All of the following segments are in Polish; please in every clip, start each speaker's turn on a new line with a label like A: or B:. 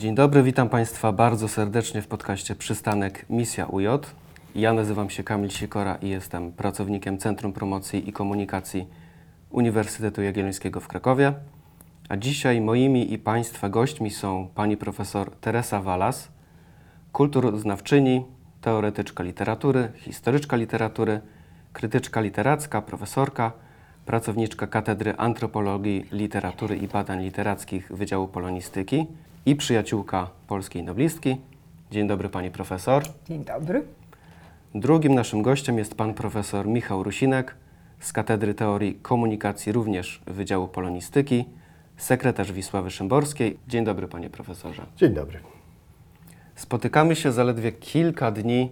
A: Dzień dobry, witam Państwa bardzo serdecznie w podcaście Przystanek Misja UJ. Ja nazywam się Kamil Sikora i jestem pracownikiem Centrum Promocji i Komunikacji Uniwersytetu Jagiellońskiego w Krakowie. A dzisiaj moimi i Państwa gośćmi są pani profesor Teresa Walas, kulturoznawczyni, teoretyczka literatury, historyczka literatury, krytyczka literacka, profesorka, pracowniczka Katedry Antropologii, Literatury i Badań Literackich Wydziału Polonistyki i przyjaciółka polskiej noblistki. Dzień dobry pani profesor.
B: Dzień dobry.
A: Drugim naszym gościem jest pan profesor Michał Rusinek z Katedry Teorii Komunikacji również Wydziału Polonistyki, sekretarz Wisławy Szymborskiej. Dzień dobry panie profesorze.
C: Dzień dobry.
A: Spotykamy się zaledwie kilka dni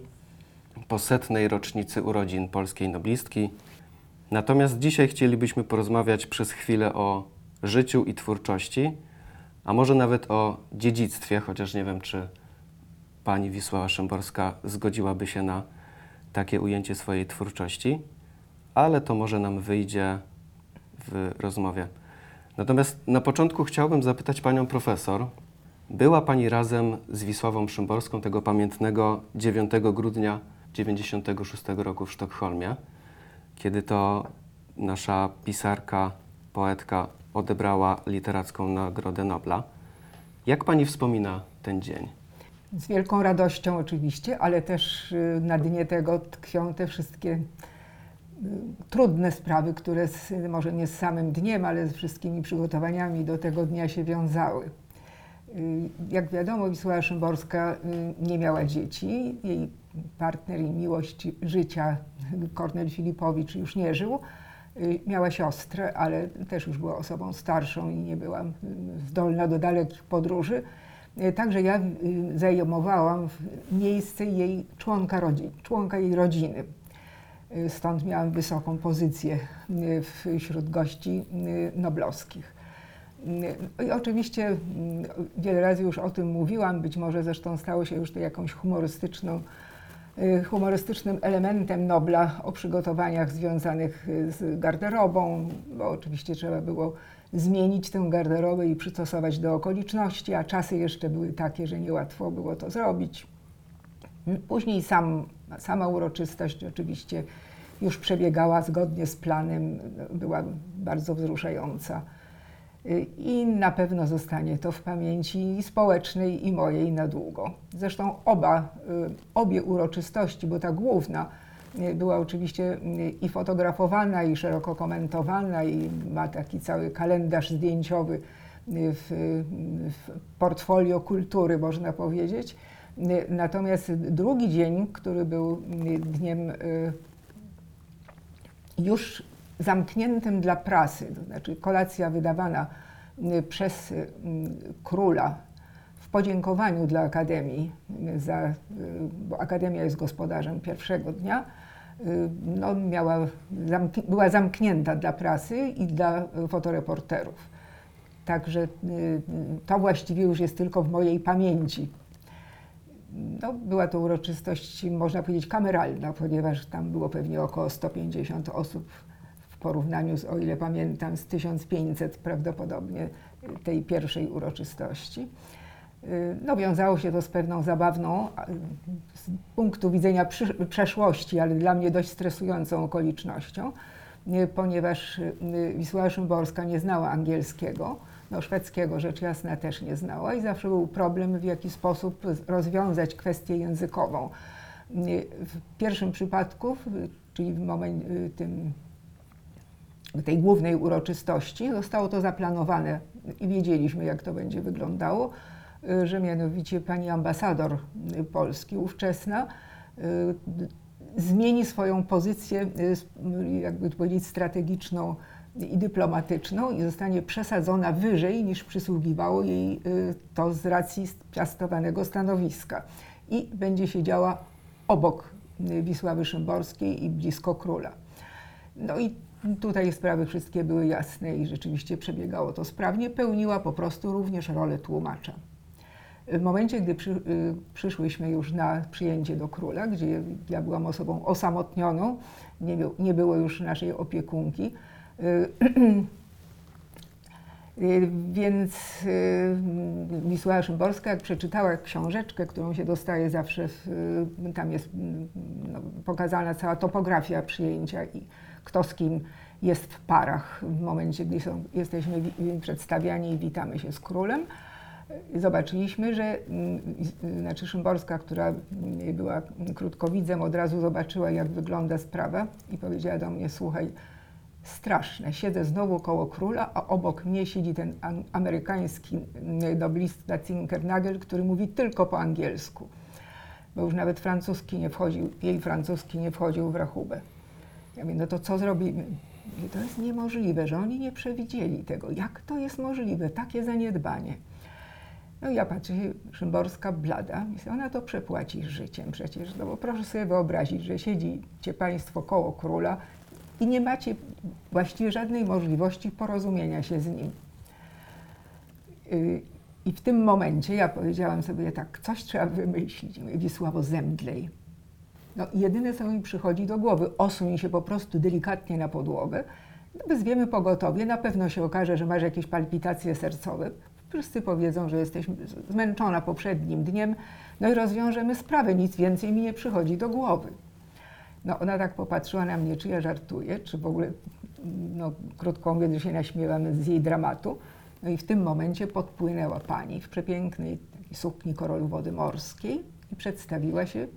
A: po setnej rocznicy urodzin polskiej noblistki. Natomiast dzisiaj chcielibyśmy porozmawiać przez chwilę o życiu i twórczości, a może nawet o dziedzictwie, chociaż nie wiem, czy pani Wisława Szymborska zgodziłaby się na takie ujęcie swojej twórczości, ale to może nam wyjdzie w rozmowie. Natomiast na początku chciałbym zapytać panią profesor, była Pani razem z Wisławą Szymborską tego pamiętnego 9 grudnia 1996 roku w Sztokholmie, kiedy to nasza pisarka, poetka odebrała literacką Nagrodę Nobla. Jak Pani wspomina ten dzień?
B: Z wielką radością oczywiście, ale też y, na dnie tego tkwią te wszystkie y, trudne sprawy, które z, może nie z samym dniem, ale z wszystkimi przygotowaniami do tego dnia się wiązały. Y, Jak wiadomo, Wisława Szymborska nie miała dzieci. Jej partner i miłość życia, Kornel Filipowicz, już nie żył. Miała siostrę, ale też już była osobą starszą i nie była y, zdolna do dalekich podróży. Y, Także ja y, zajmowałam miejsce jej członka, rodzi- członka jej rodziny. Y, Stąd miałam wysoką pozycję y, wśród gości noblowskich. Y, I oczywiście mm, wiele razy już o tym mówiłam, być może zresztą stało się już to jakąś humorystyczną, humorystycznym elementem Nobla o przygotowaniach związanych y, z garderobą, bo oczywiście trzeba było zmienić tę garderobę i przystosować do okoliczności, a czasy jeszcze były takie, że niełatwo było to zrobić. Później sam, sama uroczystość oczywiście już przebiegała zgodnie z planem, była bardzo wzruszająca. Y, I na pewno zostanie to w pamięci społecznej, i mojej na długo. Zresztą oba, y, obie uroczystości, bo ta główna y, była oczywiście i fotografowana, i szeroko komentowana, i ma taki cały kalendarz zdjęciowy w, w portfolio kultury, można powiedzieć. Natomiast drugi dzień, który był dniem już zamkniętym dla prasy, to znaczy kolacja wydawana y, przez y, króla w podziękowaniu dla Akademii, y, za, bo Akademia jest gospodarzem pierwszego dnia, no, miała, była zamknięta dla prasy i dla fotoreporterów. Także to właściwie już jest tylko w mojej pamięci. No, była to uroczystość, można powiedzieć, kameralna, ponieważ tam było pewnie około 150 osób porównaniu, z, o ile pamiętam, z 1500 prawdopodobnie tej pierwszej uroczystości. Y, No, wiązało się to z pewną zabawną, z punktu widzenia przeszłości, ale dla mnie dość stresującą okolicznością, y, ponieważ y, Wisława Szymborska nie znała angielskiego, no, szwedzkiego rzecz jasna też nie znała i zawsze był problem, w jaki sposób rozwiązać kwestię językową. W pierwszym przypadku, czyli w momencie tym tej głównej uroczystości zostało to zaplanowane i wiedzieliśmy, jak to będzie wyglądało, y, że mianowicie pani ambasador Polski ówczesna y, zmieni swoją pozycję, y, jakby powiedzieć, strategiczną i dyplomatyczną i zostanie przesadzona wyżej niż przysługiwało jej to z racji piastowanego stanowiska i będzie siedziała obok Wisławy Szymborskiej i blisko króla. No i tutaj sprawy wszystkie były jasne i rzeczywiście przebiegało to sprawnie. Pełniła po prostu również rolę tłumacza. W momencie, gdy przy, y, przyszłyśmy już na przyjęcie do króla, gdzie ja byłam osobą osamotnioną, nie, nie było już naszej opiekunki, y, Y, Więc Wisława Szymborska, jak przeczytała książeczkę, którą się dostaje zawsze, w, tam jest mm, no, pokazana cała topografia przyjęcia i kto z kim jest w parach w momencie, gdy są, jesteśmy wi- przedstawiani i witamy się z królem. Zobaczyliśmy, że mm, znaczy Szymborska, która mm, była krótkowidzem, od razu zobaczyła, jak wygląda sprawa i powiedziała do mnie, słuchaj, straszne. Siedzę znowu koło króla, a obok mnie siedzi ten amerykański mm, noblista Zinkernagel, który mówi tylko po angielsku. Bo już nawet francuski nie wchodził, jej francuski nie wchodził w rachubę. Ja mówię, no to co zrobimy? To jest niemożliwe, że oni nie przewidzieli tego. Jak to jest możliwe, takie zaniedbanie? No i ja patrzę, Szymborska blada, myślę, ona to przepłaci życiem przecież, no bo proszę sobie wyobrazić, że siedzicie Państwo koło króla i nie macie właściwie żadnej możliwości porozumienia się z nim. Y, I w tym momencie ja powiedziałam sobie tak, coś trzeba wymyślić. Wisławo, zemdlej. No jedyne, co mi przychodzi do głowy, osuń się po prostu delikatnie na podłogę, no wezwiemy pogotowie, na pewno się okaże, że masz jakieś palpitacje sercowe. Wszyscy powiedzą, że jesteś zmęczona poprzednim dniem, no i rozwiążemy sprawę, nic więcej mi nie przychodzi do głowy. No ona tak popatrzyła na mnie, czy ja żartuję, czy w ogóle, no krótko mówiąc, się naśmiewamy z jej dramatu. No i w tym momencie podpłynęła pani w przepięknej sukni korolu wody morskiej i przedstawiła się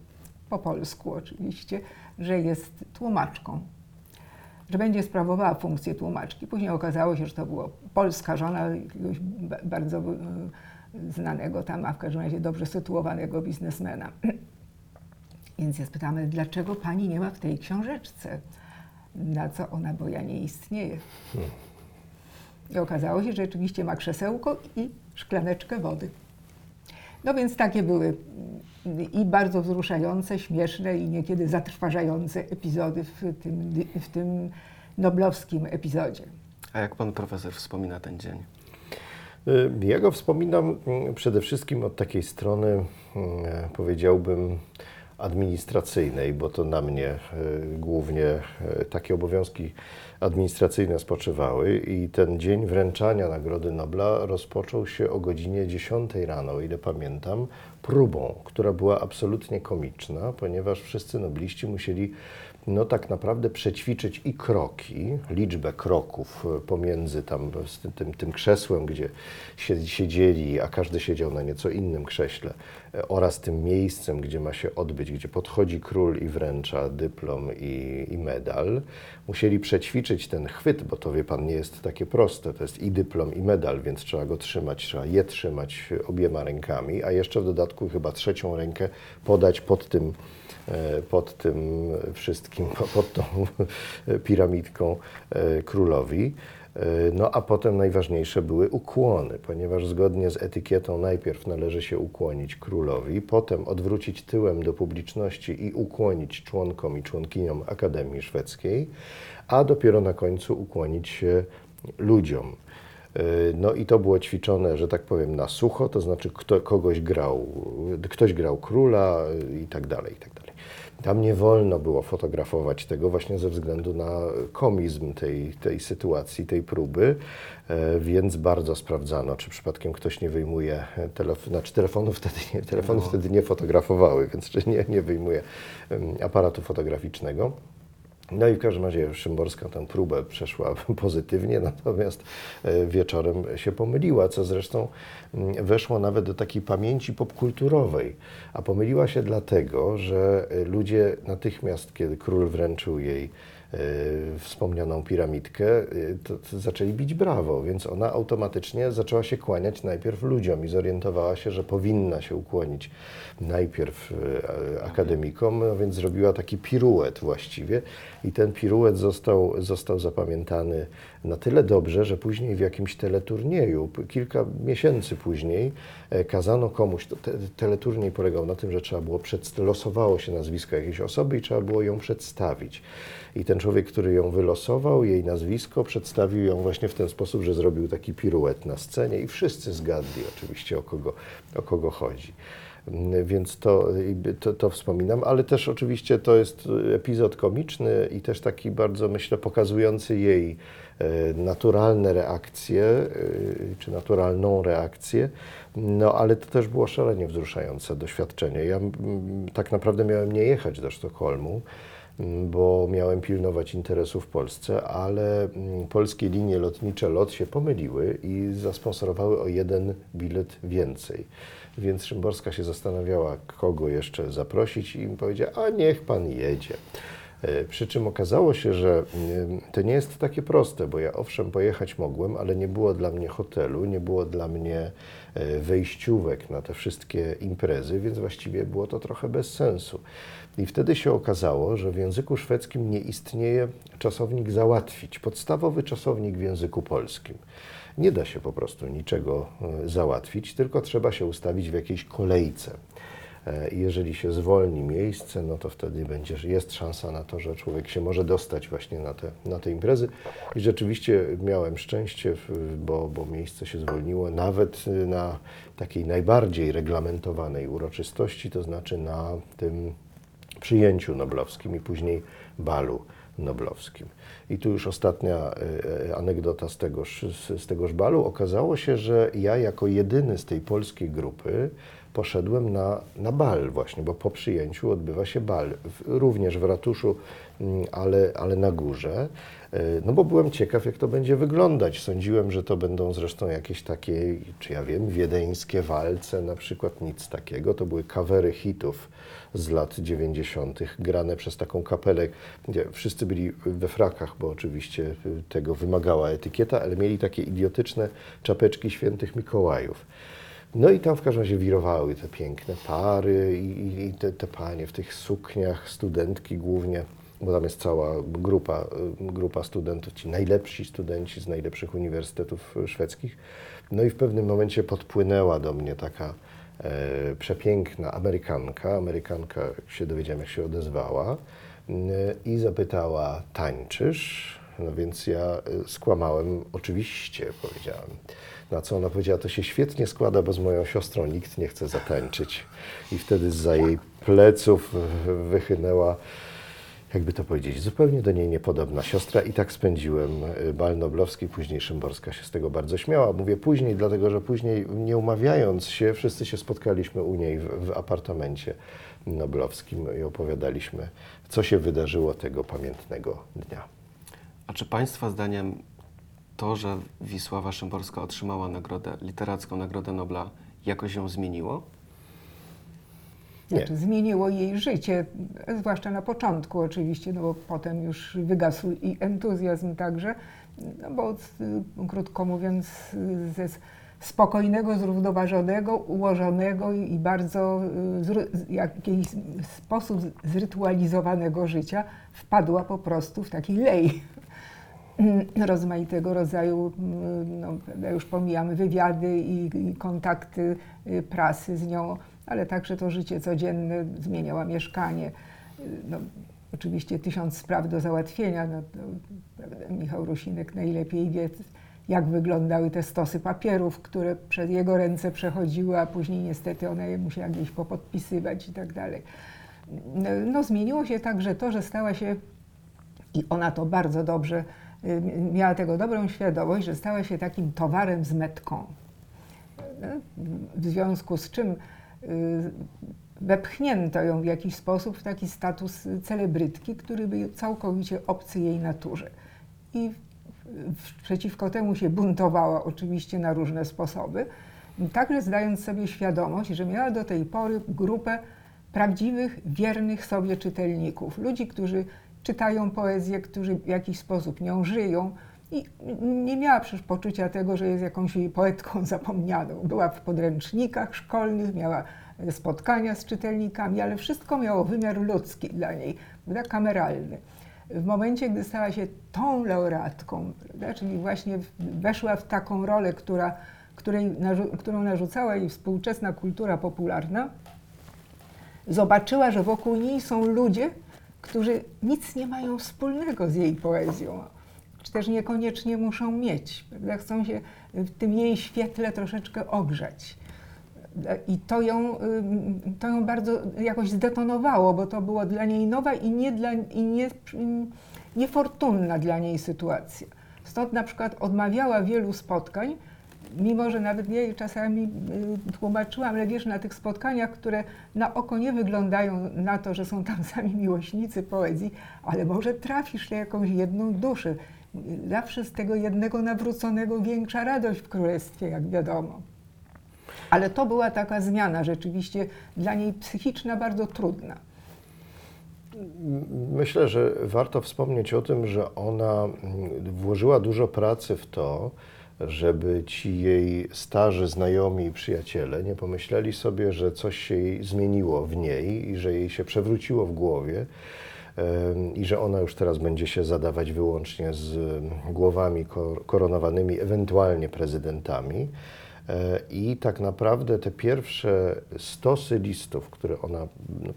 B: po polsku oczywiście, że jest tłumaczką, że będzie sprawowała funkcję tłumaczki. Później okazało się, że to była polska żona jakiegoś ba- bardzo e, znanego tam, a w każdym razie dobrze sytuowanego biznesmena. Więc ja spytamy, dlaczego pani nie ma w tej książeczce? Na co ona, bo ja nie istnieję. I okazało się, że rzeczywiście ma krzesełko i szklaneczkę wody. No więc takie były i bardzo wzruszające, śmieszne i niekiedy zatrważające epizody w tym, w tym noblowskim epizodzie.
A: A jak pan profesor wspomina ten dzień?
C: Y, Ja go wspominam mm, przede wszystkim od takiej strony, mm, powiedziałbym, administracyjnej, bo to na mnie y, głównie y, takie obowiązki administracyjne spoczywały. I ten dzień wręczania Nagrody Nobla rozpoczął się o godzinie 10 rano, o ile pamiętam, próbą, która była absolutnie komiczna, ponieważ wszyscy nobliści musieli no tak naprawdę przećwiczyć i kroki, liczbę kroków e, pomiędzy tam tym, tym, tym krzesłem, gdzie sie- siedzieli, a każdy siedział na nieco innym krześle, e, oraz tym miejscem, gdzie ma się odbyć, gdzie podchodzi król i wręcza dyplom i, i medal. Musieli przećwiczyć ten chwyt, bo to wie pan nie jest takie proste. To jest i dyplom, i medal, więc trzeba go trzymać, trzeba je trzymać obiema rękami, a jeszcze w dodatku chyba trzecią rękę podać pod tym e, pod tym wszystkim, po- pod tą piramidką e, królowi. E, No a potem najważniejsze były ukłony, ponieważ zgodnie z etykietą najpierw należy się ukłonić królowi, potem odwrócić tyłem do publiczności i ukłonić członkom i członkiniom Akademii Szwedzkiej, a dopiero na końcu ukłonić się ludziom. E, No i to było ćwiczone, że tak powiem, na sucho, to znaczy kto, kogoś grał, ktoś grał króla e, i tak dalej, i tak dalej. Tam nie wolno było fotografować tego właśnie ze względu na komizm tej, tej sytuacji, tej próby, e, więc bardzo sprawdzano, czy przypadkiem ktoś nie wyjmuje telefonu, znaczy telefonu wtedy nie, telefony wtedy nie fotografowały, więc czy nie, nie wyjmuje aparatu fotograficznego. No i w każdym razie Szymborska tę próbę przeszła pozytywnie, natomiast e, wieczorem się pomyliła, co zresztą mm, weszło nawet do takiej pamięci popkulturowej. A pomyliła się dlatego, że e, ludzie natychmiast, kiedy król wręczył jej wspomnianą piramidkę, e, to, to zaczęli bić brawo, więc ona automatycznie zaczęła się kłaniać najpierw ludziom i zorientowała się, że powinna się ukłonić najpierw e, akademikom, więc zrobiła taki piruet właściwie i ten piruet został, został zapamiętany na tyle dobrze, że później w jakimś teleturnieju, kilka miesięcy później, e, kazano komuś, te, teleturniej polegał na tym, że trzeba było, przedst- losowało się nazwisko jakiejś osoby i trzeba było ją przedstawić. I ten człowiek, który ją wylosował, jej nazwisko, przedstawił ją właśnie w ten sposób, że zrobił taki piruet na scenie i wszyscy zgadli oczywiście o kogo, o kogo chodzi. Mm, Więc to, to, to wspominam, ale też oczywiście to jest epizod komiczny i też taki bardzo, myślę, pokazujący jej e, naturalne reakcje, e, czy naturalną reakcję, no ale to też było szalenie wzruszające doświadczenie. Ja tak naprawdę miałem nie jechać do Sztokholmu, bo miałem pilnować interesu w Polsce, ale polskie linie lotnicze LOT się pomyliły i zasponsorowały o jeden bilet więcej. Więc Szymborska się zastanawiała, kogo jeszcze zaprosić i im powiedziała, a niech pan jedzie. E, Przy czym okazało się, że mm, to nie jest takie proste, bo ja owszem pojechać mogłem, ale nie było dla mnie hotelu, nie było dla mnie e, wejściówek na te wszystkie imprezy, więc właściwie było to trochę bez sensu. I wtedy się okazało, że w języku szwedzkim nie istnieje czasownik załatwić, podstawowy czasownik w języku polskim. Nie da się po prostu niczego e, załatwić, tylko trzeba się ustawić w jakiejś kolejce. E, jeżeli się zwolni miejsce, no to wtedy będzie, jest szansa na to, że człowiek się może dostać właśnie na te, na te imprezy. I rzeczywiście miałem szczęście, bo, bo miejsce się zwolniło nawet na takiej najbardziej reglamentowanej uroczystości, to znaczy na tym przyjęciu noblowskim i później balu noblowskim. I tu już ostatnia e, e, anegdota z tegoż, z tegoż balu. Okazało się, że ja jako jedyny z tej polskiej grupy poszedłem na, na bal właśnie, bo po przyjęciu odbywa się bal, również w ratuszu, mm, ale, ale na górze. E, No bo byłem ciekaw, jak to będzie wyglądać. Sądziłem, że to będą zresztą jakieś takie, czy ja wiem, wiedeńskie walce, na przykład nic takiego. To były kawery hitów z lat 90., grane przez taką kapelę, wszyscy byli we frakach, bo oczywiście y, tego wymagała etykieta, ale mieli takie idiotyczne czapeczki świętych Mikołajów. No i tam w każdym razie wirowały te piękne pary i, i- te, te panie w tych sukniach, studentki głównie, bo tam jest cała grupa, y, grupa studentów, ci najlepsi studenci z najlepszych uniwersytetów y, szwedzkich. No i w pewnym momencie podpłynęła do mnie taka e, przepiękna Amerykanka. Amerykanka, jak się dowiedziałem, jak się odezwała y, i zapytała, tańczysz? No więc ja y, skłamałem, oczywiście, powiedziałem. Na co ona powiedziała, to się świetnie składa, bo z moją siostrą nikt nie chce zatańczyć. I wtedy za jej pleców wychynęła, jakby to powiedzieć, zupełnie do niej niepodobna siostra. I tak spędziłem y, bal noblowski, później Szymborska się z tego bardzo śmiała. Mówię później, dlatego że później, nie umawiając się, wszyscy się spotkaliśmy u niej w, w apartamencie noblowskim i opowiadaliśmy, co się wydarzyło tego pamiętnego dnia.
A: A czy Państwa zdaniem to, że Wisława Szymborska otrzymała nagrodę, literacką Nagrodę Nobla, jakoś ją zmieniło?
C: Nie.
B: Znaczy, zmieniło jej życie, zwłaszcza na początku oczywiście, no bo potem już wygasł i entuzjazm także, no bo y, krótko mówiąc ze spokojnego, zrównoważonego, ułożonego i bardzo y, w jakiś sposób zrytualizowanego życia wpadła po prostu w taki lej rozmaitego rodzaju, mm, no, prawda, już pomijamy wywiady i, i kontakty y, prasy z nią, ale także to życie codzienne, zmieniała mieszkanie. Y, No, oczywiście tysiąc spraw do załatwienia. No, prawda, Michał Rusinek najlepiej wie, jak wyglądały te stosy papierów, które przez jego ręce przechodziły, a później niestety one je musiała gdzieś popodpisywać i tak dalej. No, no, zmieniło się także to, że stała się i ona to bardzo dobrze, miała tego dobrą świadomość, że stała się takim towarem z metką. W związku z czym y, wepchnięto ją w jakiś sposób w taki status celebrytki, który był całkowicie obcy jej naturze. I przeciwko temu się buntowała oczywiście na różne sposoby, także zdając sobie świadomość, że miała do tej pory grupę prawdziwych, wiernych sobie czytelników, ludzi, którzy czytają poezję, którzy w jakiś sposób nią żyją i nie miała przecież poczucia tego, że jest jakąś poetką zapomnianą. Była w podręcznikach szkolnych, miała spotkania z czytelnikami, ale wszystko miało wymiar ludzki dla niej, prawda, kameralny. W momencie, gdy stała się tą laureatką, prawda, czyli właśnie weszła w taką rolę, która, której, którą narzucała jej współczesna kultura popularna, zobaczyła, że wokół niej są ludzie, którzy nic nie mają wspólnego z jej poezją, czy też niekoniecznie muszą mieć. Prawda? Chcą się w tym jej świetle troszeczkę ogrzać. I to ją, to ją bardzo jakoś zdetonowało, bo to było dla niej nowa i, nie dla, i nie, niefortunna dla niej sytuacja. Stąd na przykład odmawiała wielu spotkań, mimo że nawet jej czasami y, tłumaczyłam, ale wiesz, na tych spotkaniach, które na oko nie wyglądają na to, że są tam sami miłośnicy poezji, ale może trafisz na jakąś jedną duszę. Zawsze z tego jednego nawróconego większa radość w królestwie, jak wiadomo. Ale to była taka zmiana rzeczywiście dla niej psychiczna, bardzo trudna.
C: Myślę, że warto wspomnieć o tym, że ona mm, włożyła dużo pracy w to, żeby ci jej starzy znajomi i przyjaciele nie pomyśleli sobie, że coś się jej zmieniło w niej i że jej się przewróciło w głowie i że ona już teraz będzie się zadawać wyłącznie z głowami kor- koronowanymi, ewentualnie prezydentami. E, I tak naprawdę te pierwsze stosy listów, które ona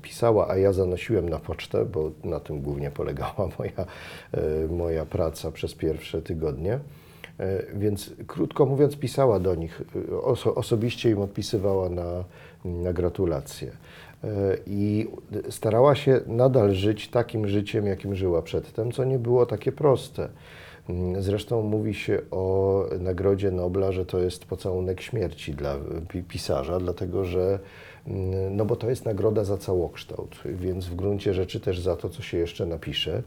C: pisała, a ja zanosiłem na pocztę, bo na tym głównie polegała moja, e, moja praca przez pierwsze tygodnie. E, Więc krótko mówiąc, pisała do nich, e, oso, osobiście im odpisywała na, na gratulacje. E, I starała się nadal żyć takim życiem, jakim żyła przedtem, co nie było takie proste. Mm, Zresztą mówi się o Nagrodzie Nobla, że to jest pocałunek śmierci dla pi- pisarza, dlatego że mm, no bo to jest nagroda za całokształt, więc w gruncie rzeczy też za to, co się jeszcze napisze.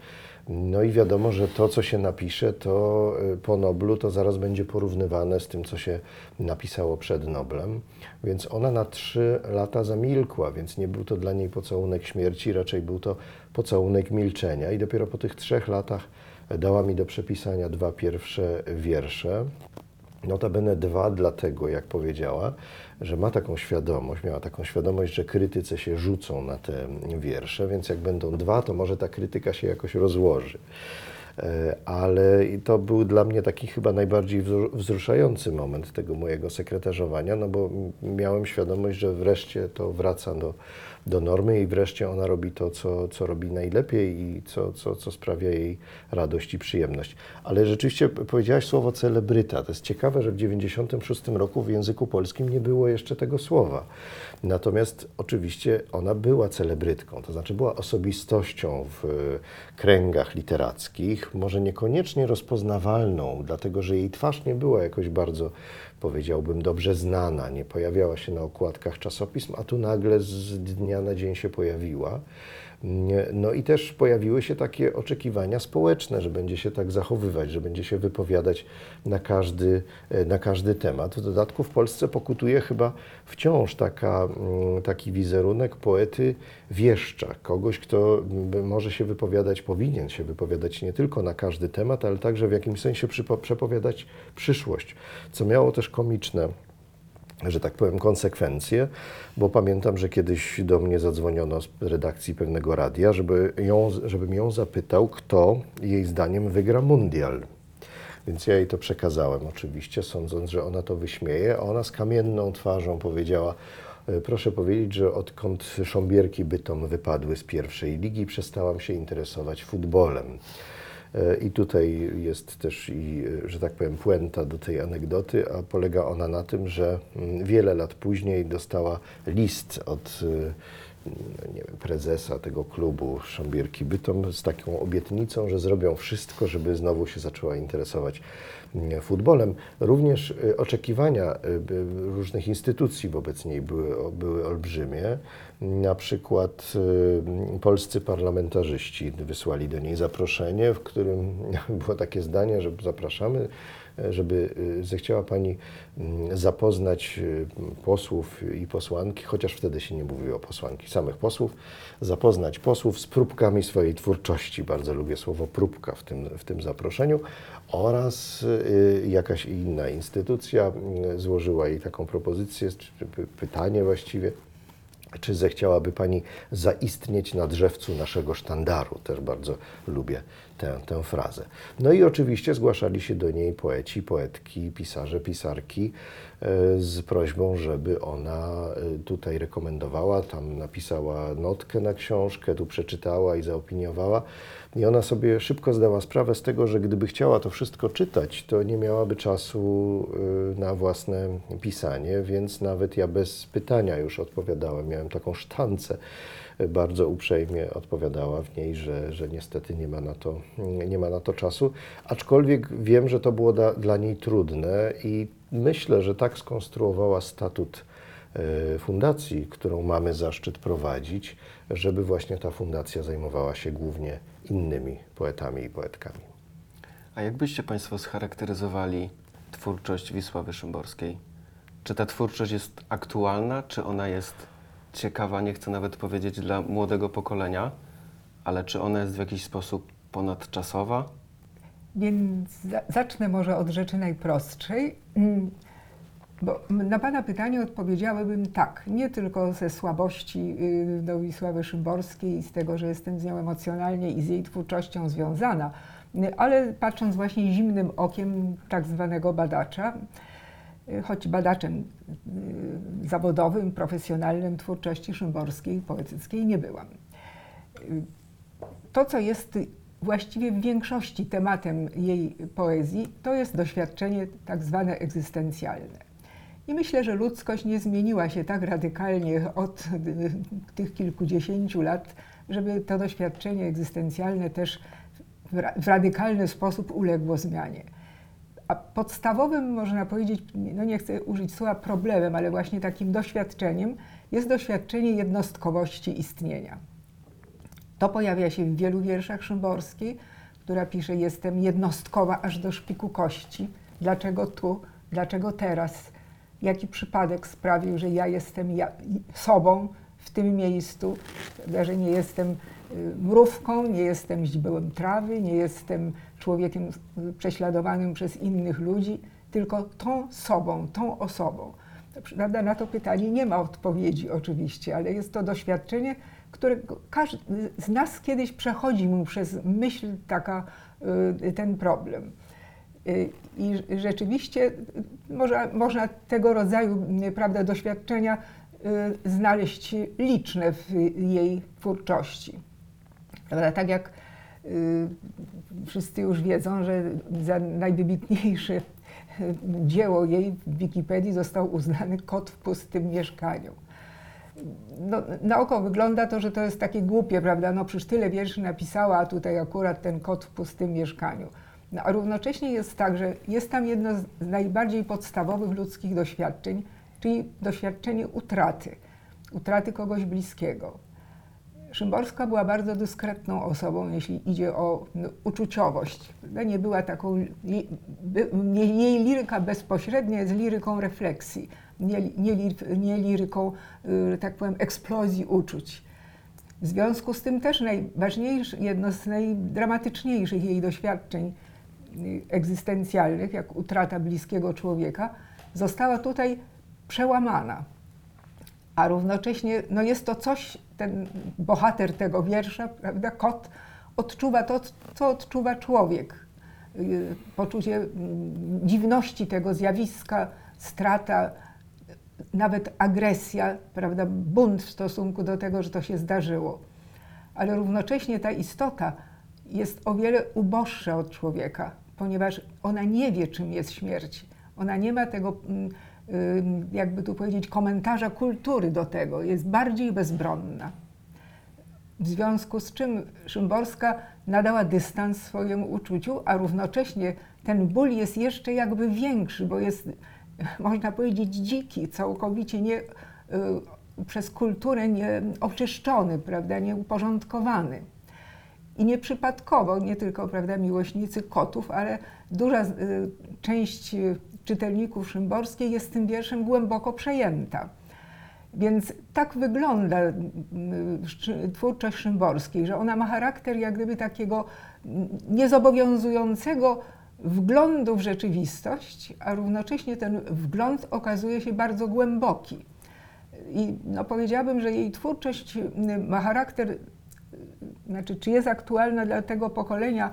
C: No i wiadomo, że to, co się napisze, to y, po Noblu, to zaraz będzie porównywane z tym, co się napisało przed Noblem. Więc ona na trzy lata zamilkła, więc nie był to dla niej pocałunek śmierci, raczej był to pocałunek milczenia. I dopiero po tych trzech latach dała mi do przepisania dwa pierwsze wiersze. Notabene dwa dlatego, jak powiedziała, że ma taką świadomość, miała taką świadomość, że krytycy się rzucą na te wiersze, więc jak będą dwa, to może ta krytyka się jakoś rozłoży. E, Ale to był dla mnie taki chyba najbardziej wzru- wzruszający moment tego mojego sekretarzowania, no bo miałem świadomość, że wreszcie to wraca do, do normy i wreszcie ona robi to, co, co robi najlepiej i co, co, co sprawia jej radość i przyjemność. Ale rzeczywiście powiedziałaś słowo celebryta. To jest ciekawe, że w 1996 roku w języku polskim nie było jeszcze tego słowa. Natomiast oczywiście ona była celebrytką, to znaczy była osobistością w e, kręgach literackich, może niekoniecznie rozpoznawalną, dlatego że jej twarz nie była jakoś bardzo, powiedziałbym, dobrze znana, nie pojawiała się na okładkach czasopism, a tu nagle z dnia na dzień się pojawiła. No i też pojawiły się takie oczekiwania społeczne, że będzie się tak zachowywać, że będzie się wypowiadać na każdy, e, na każdy temat. W dodatku w Polsce pokutuje chyba wciąż taka, mm, taki wizerunek poety wieszcza, kogoś, kto mm, może się wypowiadać, powinien się wypowiadać nie tylko na każdy temat, ale także w jakimś sensie przepowiadać przyszłość, co miało też komiczne że tak powiem, konsekwencje, bo pamiętam, że kiedyś do mnie zadzwoniono z redakcji pewnego radia, żeby ją, żebym ją zapytał, kto jej zdaniem wygra mundial. Więc ja jej to przekazałem oczywiście, sądząc, że ona to wyśmieje, a ona z kamienną twarzą powiedziała, "E, proszę powiedzieć, że odkąd Sząbierki Bytom wypadły z pierwszej ligi, przestałam się interesować futbolem. E, I tutaj jest też, i, e, że tak powiem, puenta do tej anegdoty, a polega ona na tym, że mm, wiele lat później dostała list od e, nie wiem, prezesa tego klubu Szambierki Bytom z taką obietnicą, że zrobią wszystko, żeby znowu się zaczęła interesować mm, futbolem. Również oczekiwania różnych instytucji wobec niej były, były olbrzymie. Na przykład e, polscy parlamentarzyści wysłali do niej zaproszenie, w którym było takie zdanie, że zapraszamy, żeby e, zechciała Pani mm, zapoznać e, posłów i posłanki, chociaż wtedy się nie mówiło posłanki, samych posłów, zapoznać posłów z próbkami swojej twórczości. Bardzo lubię słowo próbka w tym, w tym zaproszeniu. Oraz y, jakaś inna instytucja y, złożyła jej taką propozycję, czy py- pytanie właściwie, czy zechciałaby Pani zaistnieć na drzewcu naszego sztandaru. Też bardzo lubię tę, tę frazę. No i oczywiście zgłaszali się do niej poeci, poetki, pisarze, pisarki e, z prośbą, żeby ona e, tutaj rekomendowała, tam napisała notkę na książkę, tu przeczytała i zaopiniowała. I ona sobie szybko zdała sprawę z tego, że gdyby chciała to wszystko czytać, to nie miałaby czasu y, na własne pisanie, więc nawet ja bez pytania już odpowiadałem. Miałem taką sztancę, bardzo uprzejmie odpowiadała w niej, że, że niestety nie ma, na to, nie ma na to czasu. Aczkolwiek wiem, że to było da, dla niej trudne i myślę, że tak skonstruowała statut y, fundacji, którą mamy zaszczyt prowadzić, żeby właśnie ta fundacja zajmowała się głównie innymi poetami i poetkami.
A: A jak byście Państwo scharakteryzowali twórczość Wisławy Szymborskiej? Czy ta twórczość jest aktualna, czy ona jest ciekawa, nie chcę nawet powiedzieć dla młodego pokolenia, ale czy ona jest w jakiś sposób ponadczasowa?
B: Więc za, zacznę może od rzeczy najprostszej. Mm, Bo na Pana pytanie odpowiedziałabym tak, nie tylko ze słabości y, do Wisławy Szymborskiej i z tego, że jestem z nią emocjonalnie i z jej twórczością związana, y, ale patrząc właśnie zimnym okiem tak zwanego badacza, choć badaczem y, zawodowym, profesjonalnym twórczości szymborskiej, poetyckiej nie byłam. To, co jest właściwie w większości tematem jej poezji, to jest doświadczenie tak zwane egzystencjalne. I myślę, że ludzkość nie zmieniła się tak radykalnie od y, tych kilkudziesięciu lat, żeby to doświadczenie egzystencjalne też w radykalny sposób uległo zmianie. A podstawowym, można powiedzieć, no nie chcę użyć słowa problemem, ale właśnie takim doświadczeniem jest doświadczenie jednostkowości istnienia. To pojawia się w wielu wierszach Szymborskiej, która pisze: Jestem jednostkowa aż do szpiku kości. Dlaczego tu? Dlaczego teraz? Jaki przypadek sprawił, że ja jestem ja, sobą w tym miejscu, że nie jestem y, mrówką, nie jestem źdźbełem trawy, nie jestem człowiekiem prześladowanym przez innych ludzi, tylko tą sobą, tą osobą. Prawda, na to pytanie nie ma odpowiedzi oczywiście, ale jest to doświadczenie, które każdy z nas kiedyś przechodzi mu przez myśl taka, y, ten problem. Y, I rzeczywiście można, można tego rodzaju y, prawda, doświadczenia znaleźć liczne w jej twórczości. Prawda, tak jak wszyscy już wiedzą, że za najwybitniejsze y, dzieło jej w Wikipedii został uznany Kot w pustym mieszkaniu. No, na oko wygląda to, że to jest takie głupie, prawda? No przecież tyle wierszy napisała, a tutaj akurat ten kot w pustym mieszkaniu. No, a równocześnie jest tak, że jest tam jedno z najbardziej podstawowych ludzkich doświadczeń, czyli doświadczenie utraty, utraty kogoś bliskiego. Szymborska była bardzo dyskretną osobą, jeśli idzie o no, uczuciowość. Nie była taką, jej liryka bezpośrednia jest liryką refleksji, nie, nie liryką, y, tak powiem, eksplozji uczuć. W związku z tym też najważniejsze, jedno z najdramatyczniejszych jej doświadczeń y, egzystencjalnych, jak utrata bliskiego człowieka, została tutaj przełamana. A równocześnie no jest to coś, ten bohater tego wiersza, prawda, kot, odczuwa to, co odczuwa człowiek. Y, Poczucie mm, dziwności tego zjawiska, strata, nawet agresja, prawda, bunt w stosunku do tego, że to się zdarzyło. Ale równocześnie ta istota jest o wiele uboższa od człowieka, ponieważ ona nie wie, czym jest śmierć. Ona nie ma tego, mm, jakby tu powiedzieć, komentarza kultury do tego. Jest bardziej bezbronna. W związku z czym Szymborska nadała dystans swojemu uczuciu, a równocześnie ten ból jest jeszcze jakby większy, bo jest, można powiedzieć, dziki, całkowicie nie, y, przez kulturę nie oczyszczony, prawda, nieuporządkowany. I nieprzypadkowo, nie tylko prawda, miłośnicy kotów, ale duża y, część czytelników Szymborskiej jest tym wierszem głęboko przejęta. Więc tak wygląda twórczość Szymborskiej, że ona ma charakter jak gdyby takiego niezobowiązującego wglądu w rzeczywistość, a równocześnie ten wgląd okazuje się bardzo głęboki. I no powiedziałabym, że jej twórczość ma charakter znaczy, czy jest aktualna dla tego pokolenia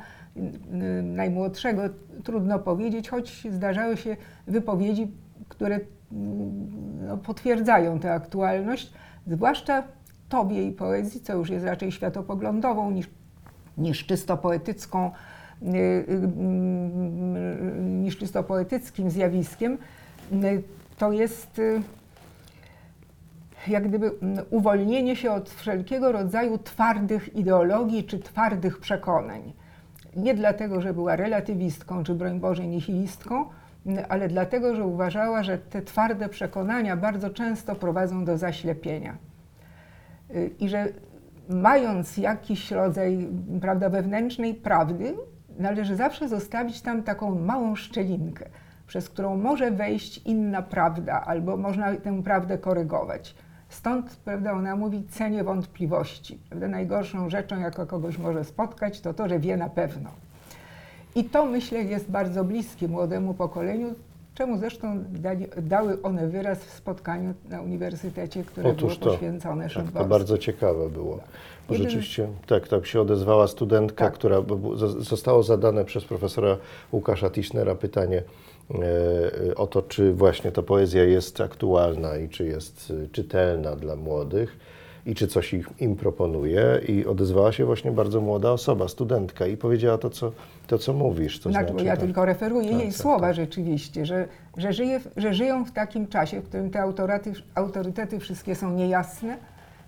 B: najmłodszego, trudno powiedzieć, choć zdarzały się wypowiedzi, które mm, no, potwierdzają tę aktualność, zwłaszcza to w jej poezji, co już jest raczej światopoglądową niż, niż czysto poetycką, y, y, mm, niż czysto poetyckim zjawiskiem, y, to jest y, jak gdyby mm, uwolnienie się od wszelkiego rodzaju twardych ideologii czy twardych przekonań. Nie dlatego, że była relatywistką czy broń Boże nihilistką, mm, ale dlatego, że uważała, że te twarde przekonania bardzo często prowadzą do zaślepienia. Y, I że mając jakiś rodzaj prawda, wewnętrznej prawdy, należy zawsze zostawić tam taką małą szczelinkę, przez którą może wejść inna prawda, albo można tę prawdę korygować. Stąd prawda, ona mówi cenię wątpliwości. Prawda? Najgorszą rzeczą, jaka kogoś może spotkać, to to, że wie na pewno. I to myślę jest bardzo bliskie młodemu pokoleniu, czemu zresztą dali, dały one wyraz w spotkaniu na uniwersytecie, które
C: Otóż
B: było
C: to.
B: poświęcone
C: Tak, to bardzo ciekawe było. Bo
B: Jeden-
C: rzeczywiście, tak, tam się odezwała studentka,
B: Tak.
C: która zostało zadane przez profesora Łukasza Tischnera pytanie o to, czy właśnie ta poezja jest aktualna i czy jest e, czytelna dla młodych i czy coś ich, im proponuje. I odezwała się właśnie bardzo młoda osoba, studentka i powiedziała to, co, to, co mówisz. To
B: Znaczy,
C: znaczy,
B: ja
C: tak,
B: tylko referuję
C: Tak,
B: jej
C: tak,
B: słowa
C: tak.
B: rzeczywiście, że, że, żyje, że żyją w takim czasie, w którym te autorytety, autorytety wszystkie są niejasne,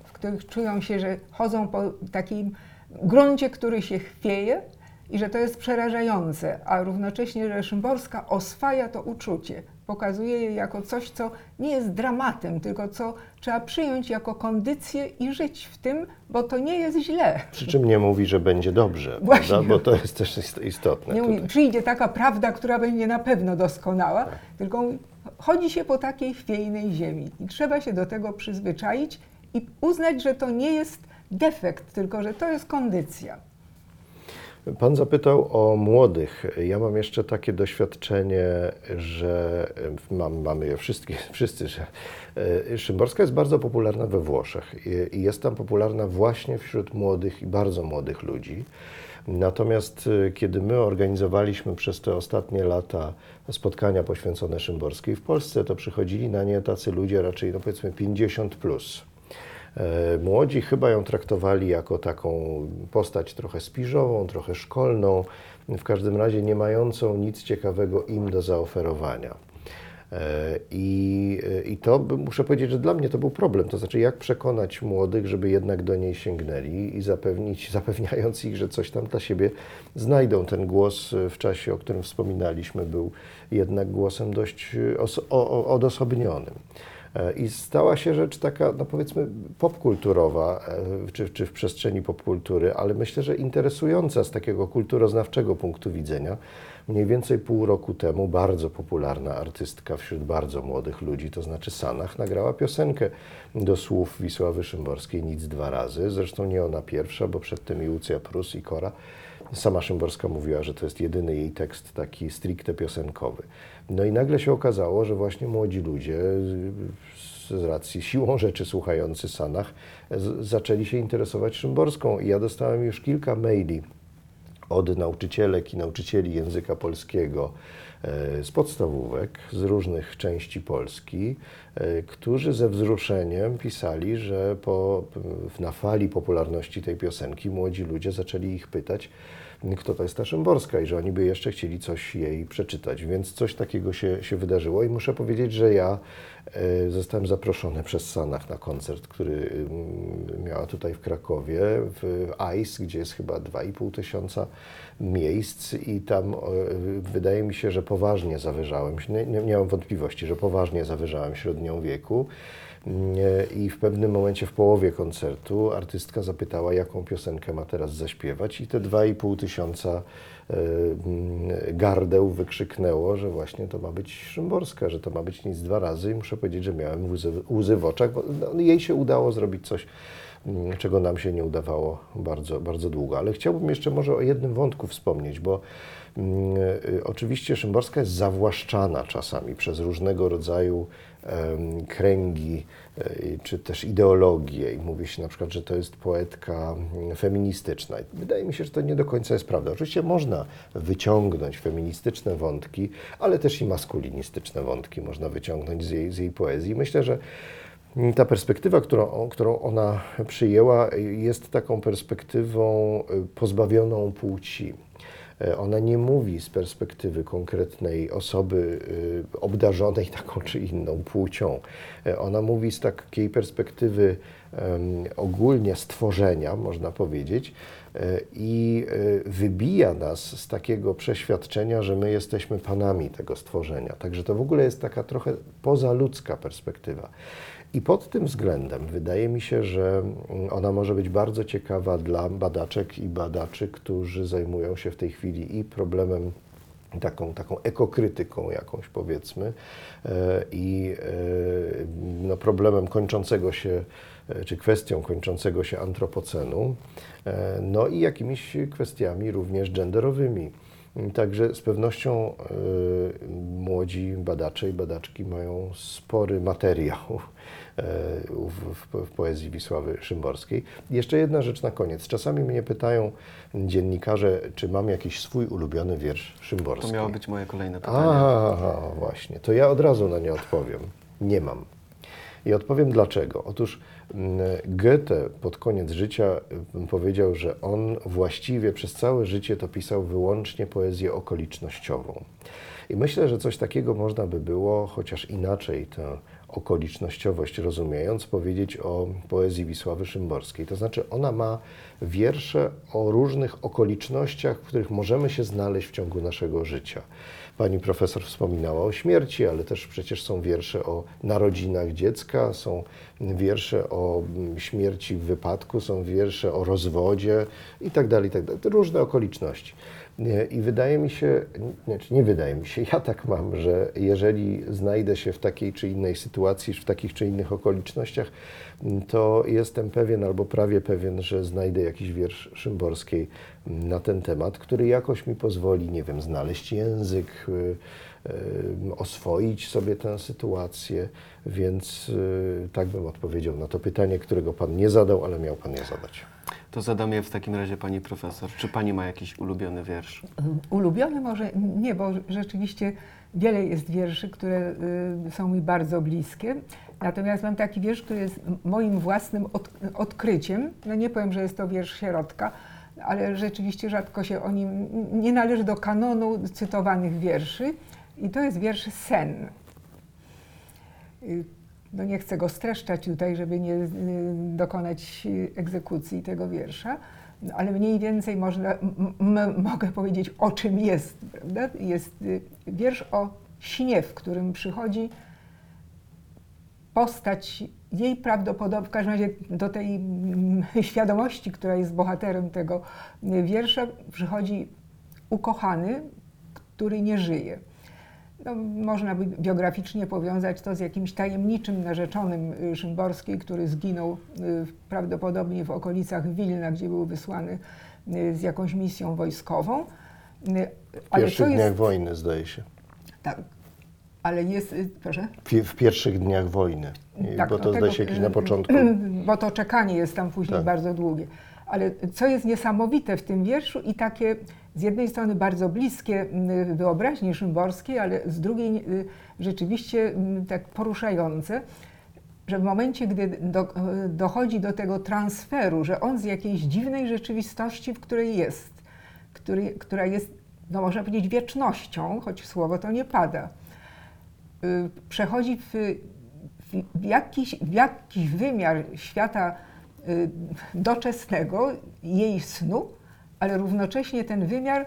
B: w których czują się, że chodzą po takim gruncie, który się chwieje i że to jest przerażające, a równocześnie, że Szymborska oswaja to uczucie, pokazuje je jako coś, co nie jest dramatem, tylko co trzeba przyjąć jako kondycję i żyć w tym, bo to nie jest źle.
C: Przy czym nie mówi, że będzie dobrze, prawda? bo to jest też ist- istotne.
B: Nie mówi, przyjdzie taka prawda, która będzie na pewno doskonała, tylko mówi, chodzi się po takiej chwiejnej ziemi i trzeba się do tego przyzwyczaić i uznać, że to nie jest defekt, tylko że to jest kondycja.
C: Pan zapytał o młodych. Ja mam jeszcze takie doświadczenie, że e, mam, mamy je wszystkie, wszyscy, że e, Szymborska jest bardzo popularna we Włoszech i- jest tam popularna właśnie wśród młodych i bardzo młodych ludzi. Natomiast e, kiedy my organizowaliśmy przez te ostatnie lata spotkania poświęcone Szymborskiej w Polsce, to przychodzili na nie tacy ludzie raczej, no powiedzmy 50 plus. E, Młodzi chyba ją traktowali jako taką postać trochę spiżową, trochę szkolną, w każdym razie nie mającą nic ciekawego im do zaoferowania. E, I, I to muszę powiedzieć, że dla mnie to był problem. To znaczy, jak przekonać młodych, żeby jednak do niej sięgnęli i zapewnić, zapewniając ich, że coś tam dla siebie znajdą. Ten głos e, w czasie, o którym wspominaliśmy, był jednak głosem dość e, os- o, odosobnionym. E, I stała się rzecz taka, no powiedzmy, popkulturowa, e, czy, czy w przestrzeni popkultury, ale myślę, że interesująca z takiego kulturoznawczego punktu widzenia. Mniej więcej pół roku temu bardzo popularna artystka wśród bardzo młodych ludzi, to znaczy Sanach, nagrała piosenkę do słów Wisławy Szymborskiej Nic dwa razy. Zresztą nie ona pierwsza, bo przed tym i Lucja Prus i Kora. Sama Szymborska mówiła, że to jest jedyny jej tekst taki stricte piosenkowy. No i nagle się okazało, że właśnie młodzi ludzie, z racji siłą rzeczy słuchający Sanach, zaczęli się interesować Szymborską. I ja dostałem już kilka maili od nauczycielek i nauczycieli języka polskiego e, z podstawówek, z różnych części Polski, e, którzy ze wzruszeniem pisali, że po, na fali popularności tej piosenki młodzi ludzie zaczęli ich pytać, kto to jest ta Szymborska i że oni by jeszcze chcieli coś jej przeczytać. Więc coś takiego się, się wydarzyło i muszę powiedzieć, że ja e, zostałem zaproszony przez Sanach na koncert, który mm, miała tutaj w Krakowie, w ICE, gdzie jest chyba 2,5 tysiąca miejsc i tam e, wydaje mi się, że poważnie zawyżałem, nie, nie, mam wątpliwości, że poważnie zawyżałem średnią wieku. Nie, I w pewnym momencie, w połowie koncertu, artystka zapytała, jaką piosenkę ma teraz zaśpiewać, i te 2,5 tysiąca e, mm, gardeł wykrzyknęło, że właśnie to ma być Szymborska, że to ma być nic dwa razy. I muszę powiedzieć, że miałem łzy, w oczach, bo no, jej się udało zrobić coś, czego nam się nie udawało bardzo, bardzo długo. Ale chciałbym jeszcze może o jednym wątku wspomnieć, bo Mm, y, Oczywiście Szymborska jest zawłaszczana czasami przez różnego rodzaju kręgi y, czy też ideologie i mówi się na przykład, że to jest poetka mm, feministyczna. Wydaje mi się, że to nie do końca jest prawda. Oczywiście można wyciągnąć feministyczne wątki, ale też i maskulinistyczne wątki można wyciągnąć z jej, z jej poezji. Myślę, że ta perspektywa, którą, którą ona przyjęła, jest taką perspektywą y, pozbawioną płci. E, Ona nie mówi z perspektywy konkretnej osoby y, obdarzonej taką czy inną płcią. Ona mówi z takiej perspektywy ogólnie stworzenia, można powiedzieć, i wybija nas z takiego przeświadczenia, że my jesteśmy panami tego stworzenia. Także to w ogóle jest taka trochę pozaludzka perspektywa. I pod tym względem wydaje mi się, że mm, ona może być bardzo ciekawa dla badaczek i badaczy, którzy zajmują się w tej chwili i problemem taką, taką ekokrytyką jakąś powiedzmy e, i e, no, problemem kończącego się, e, czy kwestią kończącego się antropocenu, no i jakimiś kwestiami również genderowymi. Także z pewnością e, młodzi badacze i badaczki mają spory materiał e, w, poezji Wisławy Szymborskiej. Jeszcze jedna rzecz na koniec. Czasami mnie pytają dziennikarze, czy mam jakiś swój ulubiony wiersz Szymborski.
A: To miało być moje kolejne pytanie.
C: Aha, właśnie. To ja od razu na nie odpowiem. Nie mam. I odpowiem dlaczego. Otóż Goethe pod koniec życia mm, powiedział, że on właściwie przez całe życie to pisał wyłącznie poezję okolicznościową. I myślę, że coś takiego można by było, chociaż inaczej tę okolicznościowość rozumiejąc, powiedzieć o poezji Wisławy Szymborskiej. To znaczy ona ma wiersze o różnych okolicznościach, w których możemy się znaleźć w ciągu naszego życia. Pani profesor wspominała o śmierci, ale też przecież są wiersze o narodzinach dziecka, są wiersze o mm, śmierci w wypadku, są wiersze o rozwodzie i tak dalej, i tak różne okoliczności. I wydaje mi się, nie, czy nie wydaje mi się, ja tak mam, że jeżeli znajdę się w takiej czy innej sytuacji, w takich czy innych okolicznościach, to jestem pewien albo prawie pewien, że znajdę jakiś wiersz Szymborskiej na ten temat, który jakoś mi pozwoli, nie wiem, znaleźć język, y, y, oswoić sobie tę sytuację, więc y, tak bym odpowiedział na to pytanie, którego Pan nie zadał, ale miał Pan je zadać.
A: To zadam je w takim razie pani profesor. Czy pani ma jakiś ulubiony wiersz?
B: Ulubiony może nie, bo rzeczywiście wiele jest wierszy, które y, są mi bardzo bliskie. Natomiast mam taki wiersz, który jest moim własnym od, odkryciem. No nie powiem, że jest to wiersz sierotka, ale rzeczywiście rzadko się o nim nie należy do kanonu cytowanych wierszy. I to jest wiersz Sen. No nie chcę go streszczać tutaj, żeby nie y, dokonać y, egzekucji tego wiersza, no, ale mniej więcej można, mogę powiedzieć, o czym jest. Prawda? Jest y, wiersz o śnie, w którym przychodzi postać jej prawdopodobnie, w każdym razie do tej mm, świadomości, która jest bohaterem tego wiersza, przychodzi ukochany, który nie żyje. No, można by biograficznie powiązać to z jakimś tajemniczym narzeczonym y, Szymborskiej, który zginął y, prawdopodobnie w okolicach Wilna, gdzie był wysłany y, z jakąś misją wojskową.
C: W pierwszych dniach wojny, zdaje się.
B: Tak, ale jest, proszę?
C: W, pierwszych dniach wojny.
B: Tak,
C: bo
B: no
C: to
B: tego,
C: zdaje się jakiś na początku.
B: Bo to czekanie jest tam później
C: Tak.
B: bardzo długie. Ale co jest niesamowite w tym wierszu i takie z jednej strony bardzo bliskie y, wyobraźni szymborskiej, ale z drugiej y, rzeczywiście y, tak poruszające, że w momencie, gdy do, y, dochodzi do tego transferu, że on z jakiejś dziwnej rzeczywistości, w której jest, który, która jest, no można powiedzieć, wiecznością, choć słowo to nie pada, y, przechodzi w, w, jakiś, w jakiś wymiar świata doczesnego, jej snu, ale równocześnie ten wymiar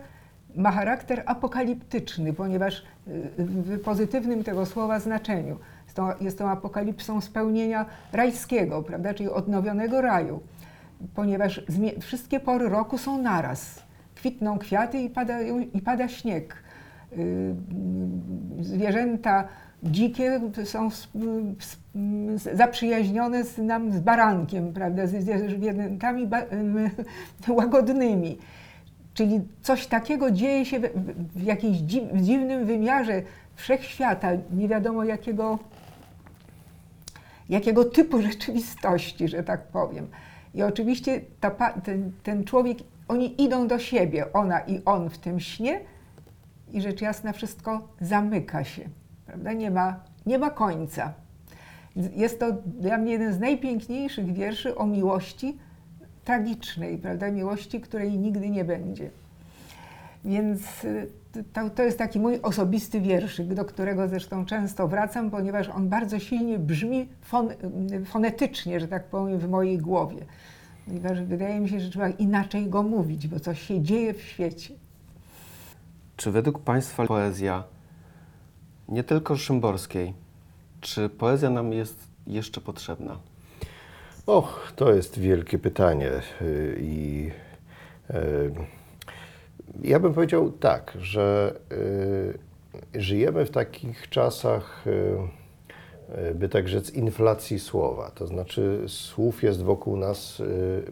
B: ma charakter apokaliptyczny, ponieważ y, w pozytywnym tego słowa znaczeniu jest to, jest to apokalipsą spełnienia rajskiego, prawda, czyli odnowionego raju, ponieważ wszystkie pory roku są naraz. Kwitną kwiaty i pada, i pada śnieg. Y, zwierzęta dzikie są zaprzyjaźnione z, nam z barankiem, prawda, z zwierzętami łagodnymi. Czyli coś takiego dzieje się w, jakimś dziwnym wymiarze wszechświata, nie wiadomo jakiego, jakiego typu rzeczywistości, że tak powiem. I oczywiście ta, ten, ten człowiek, oni idą do siebie, ona i on w tym śnie, i rzecz jasna wszystko zamyka się, prawda? Nie ma, nie ma końca. Jest to dla mnie jeden z najpiękniejszych wierszy o miłości tragicznej, prawda? Miłości, której nigdy nie będzie. Więc y, to, to jest taki mój osobisty wierszyk, do którego zresztą często wracam, ponieważ on bardzo silnie brzmi fon, y, fonetycznie, że tak powiem, w mojej głowie. Ponieważ wydaje mi się, że trzeba inaczej go mówić, bo coś się dzieje w świecie.
A: Czy według Państwa poezja, nie tylko Szymborskiej, czy poezja nam jest jeszcze potrzebna?
C: Och, to jest wielkie pytanie y, i y, ja bym powiedział tak, że y, żyjemy w takich czasach, by tak rzec, inflacji słowa. To znaczy słów jest wokół nas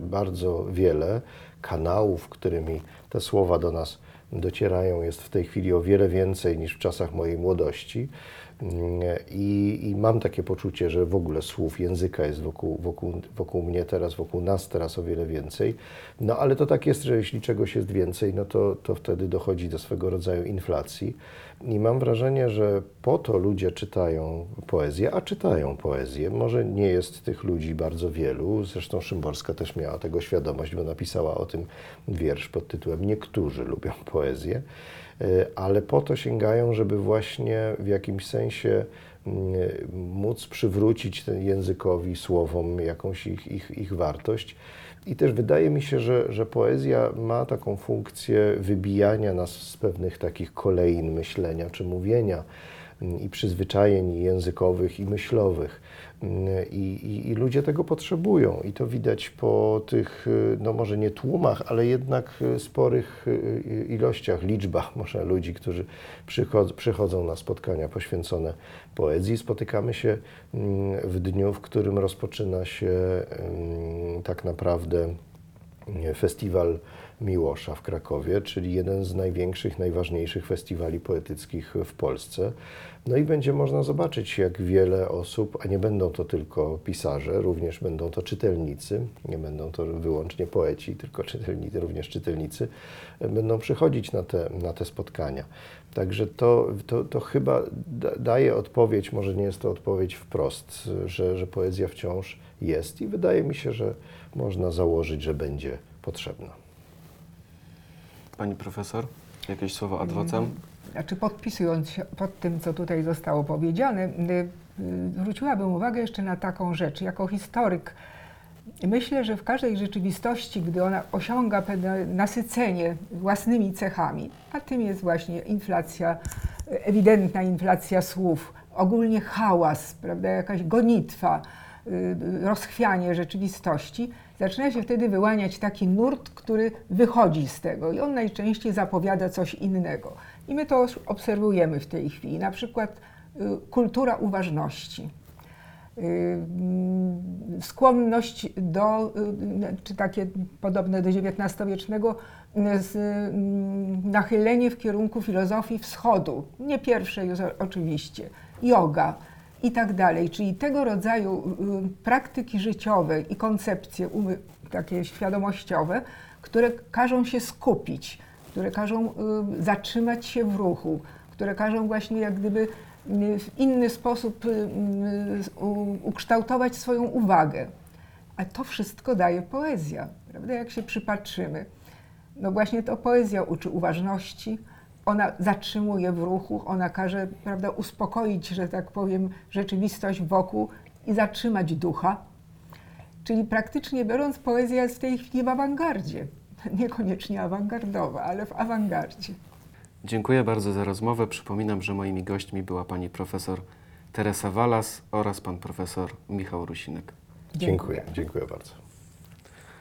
C: bardzo wiele, kanałów, którymi te słowa do nas docierają jest w tej chwili o wiele więcej niż w czasach mojej młodości. I, I, mam takie poczucie, że w ogóle słów, języka jest wokół, wokół, wokół mnie teraz, wokół nas teraz o wiele więcej. No ale to tak jest, że jeśli czegoś jest więcej, no to, to wtedy dochodzi do swego rodzaju inflacji. I mam wrażenie, że po to ludzie czytają poezję, a czytają poezję. Może nie jest tych ludzi bardzo wielu, zresztą Szymborska też miała tego świadomość, bo napisała o tym wiersz pod tytułem Niektórzy lubią poezję ale po to sięgają, żeby właśnie w jakimś sensie móc przywrócić ten językowi, słowom jakąś ich, ich, ich wartość. I też wydaje mi się, że, że poezja ma taką funkcję wybijania nas z pewnych takich kolejn myślenia czy mówienia i przyzwyczajeń językowych i myślowych. I, i, I, ludzie tego potrzebują, i to widać po tych, no może nie tłumach, ale jednak sporych ilościach, liczbach może ludzi, którzy przychodzą, przychodzą na spotkania poświęcone poezji. Spotykamy się w dniu, w którym rozpoczyna się tak naprawdę festiwal Miłosza w Krakowie, czyli jeden z największych, najważniejszych festiwali poetyckich w Polsce. No i będzie można zobaczyć, jak wiele osób, a nie będą to tylko pisarze, również będą to czytelnicy, nie będą to wyłącznie poeci, tylko czytelnicy, również czytelnicy, będą przychodzić na te, na te spotkania. Także to, to, to chyba daje odpowiedź, może nie jest to odpowiedź wprost, że, że poezja wciąż jest i wydaje mi się, że można założyć, że będzie potrzebna.
A: Pani profesor, jakieś słowo ad vocem?
B: Znaczy podpisując się pod tym, co tutaj zostało powiedziane, y, y, zwróciłabym uwagę jeszcze na taką rzecz. Jako historyk myślę, że w każdej rzeczywistości, gdy ona osiąga pewne nasycenie własnymi cechami, a tym jest właśnie inflacja, ewidentna inflacja słów, ogólnie hałas, prawda, jakaś gonitwa, y, rozchwianie rzeczywistości, zaczyna się wtedy wyłaniać taki nurt, który wychodzi z tego i on najczęściej zapowiada coś innego. I my to obserwujemy w tej chwili, na przykład y, kultura uważności. Y, skłonność do, y, czy takie podobne do XIX-wiecznego, mm, nachylenie w kierunku filozofii wschodu, nie pierwszej oczywiście, yoga i tak dalej. Czyli tego rodzaju praktyki życiowe i koncepcje umy, takie świadomościowe, które każą się skupić, które każą zatrzymać się w ruchu, które każą właśnie jak gdyby w inny sposób ukształtować swoją uwagę. A to wszystko daje poezja, prawda? Jak się przypatrzymy. No właśnie to poezja uczy uważności, ona zatrzymuje w ruchu, ona każe prawda, uspokoić, że tak powiem, rzeczywistość wokół i zatrzymać ducha. Czyli praktycznie biorąc, poezja jest w tej chwili w awangardzie. Niekoniecznie awangardowa, ale w awangardzie.
A: Dziękuję bardzo za rozmowę. Przypominam, że moimi gośćmi była pani profesor Teresa Walas oraz pan profesor Michał Rusinek.
C: Dziękuję, dziękuję bardzo.